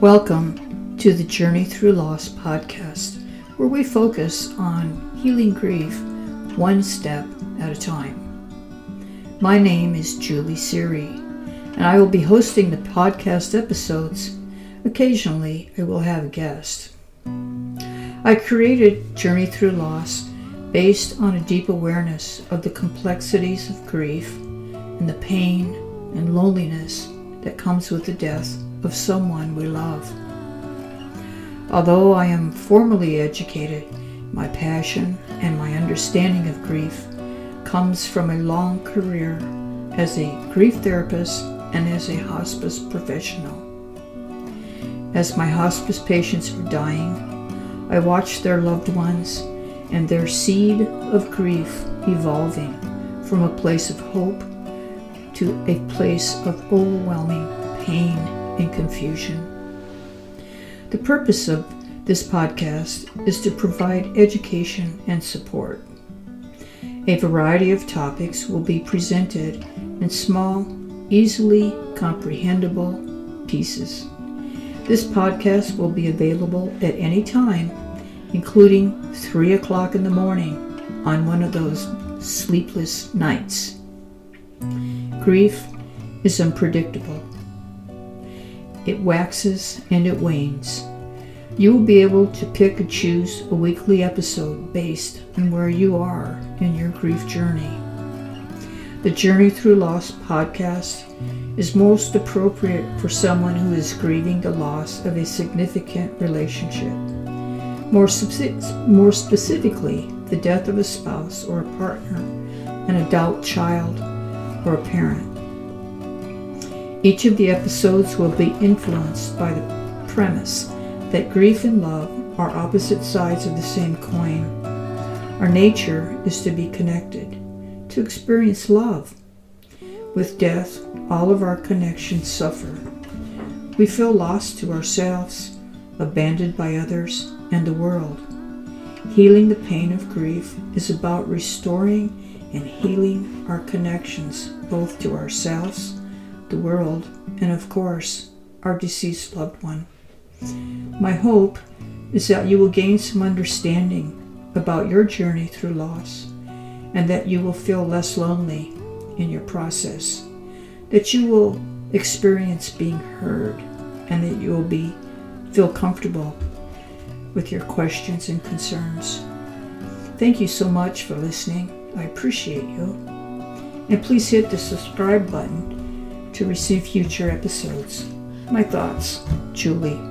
Welcome to the Journey Through Loss podcast, where we focus on healing grief one step at a time. My name is Julie Siri, and I will be hosting the podcast episodes. Occasionally, I will have a guest. I created Journey Through Loss based on a deep awareness of the complexities of grief and the pain and loneliness that comes with the death of someone we love. Although I am formally educated, my passion and my understanding of grief comes from a long career as a grief therapist and as a hospice professional. As my hospice patients were dying, I watched their loved ones and their seed of grief evolving from a place of hope to a place of overwhelming pain and confusion. The purpose of this podcast is to provide education and support. A variety of topics will be presented in small, easily comprehensible pieces. This podcast will be available at any time, including 3 o'clock in the morning on one of those sleepless nights. Grief is unpredictable. It waxes and it wanes. You will be able to pick and choose a weekly episode based on where you are in your grief journey. The Journey Through Loss podcast is most appropriate for someone who is grieving the loss of a significant relationship. More, more specifically, the death of a spouse or a partner, an adult child, or a parent. Each of the episodes will be influenced by the premise that grief and love are opposite sides of the same coin. Our nature is to be connected, to experience love. With death, all of our connections suffer. We feel lost to ourselves, abandoned by others, and the world. Healing the pain of grief is about restoring and healing our connections both to ourselves the world, and of course, our deceased loved one. My hope is that you will gain some understanding about your journey through loss and that you will feel less lonely in your process, that you will experience being heard and that you will be feel comfortable with your questions and concerns. Thank you so much for listening. I appreciate you. And please hit the subscribe button to receive future episodes. My thoughts, Julie.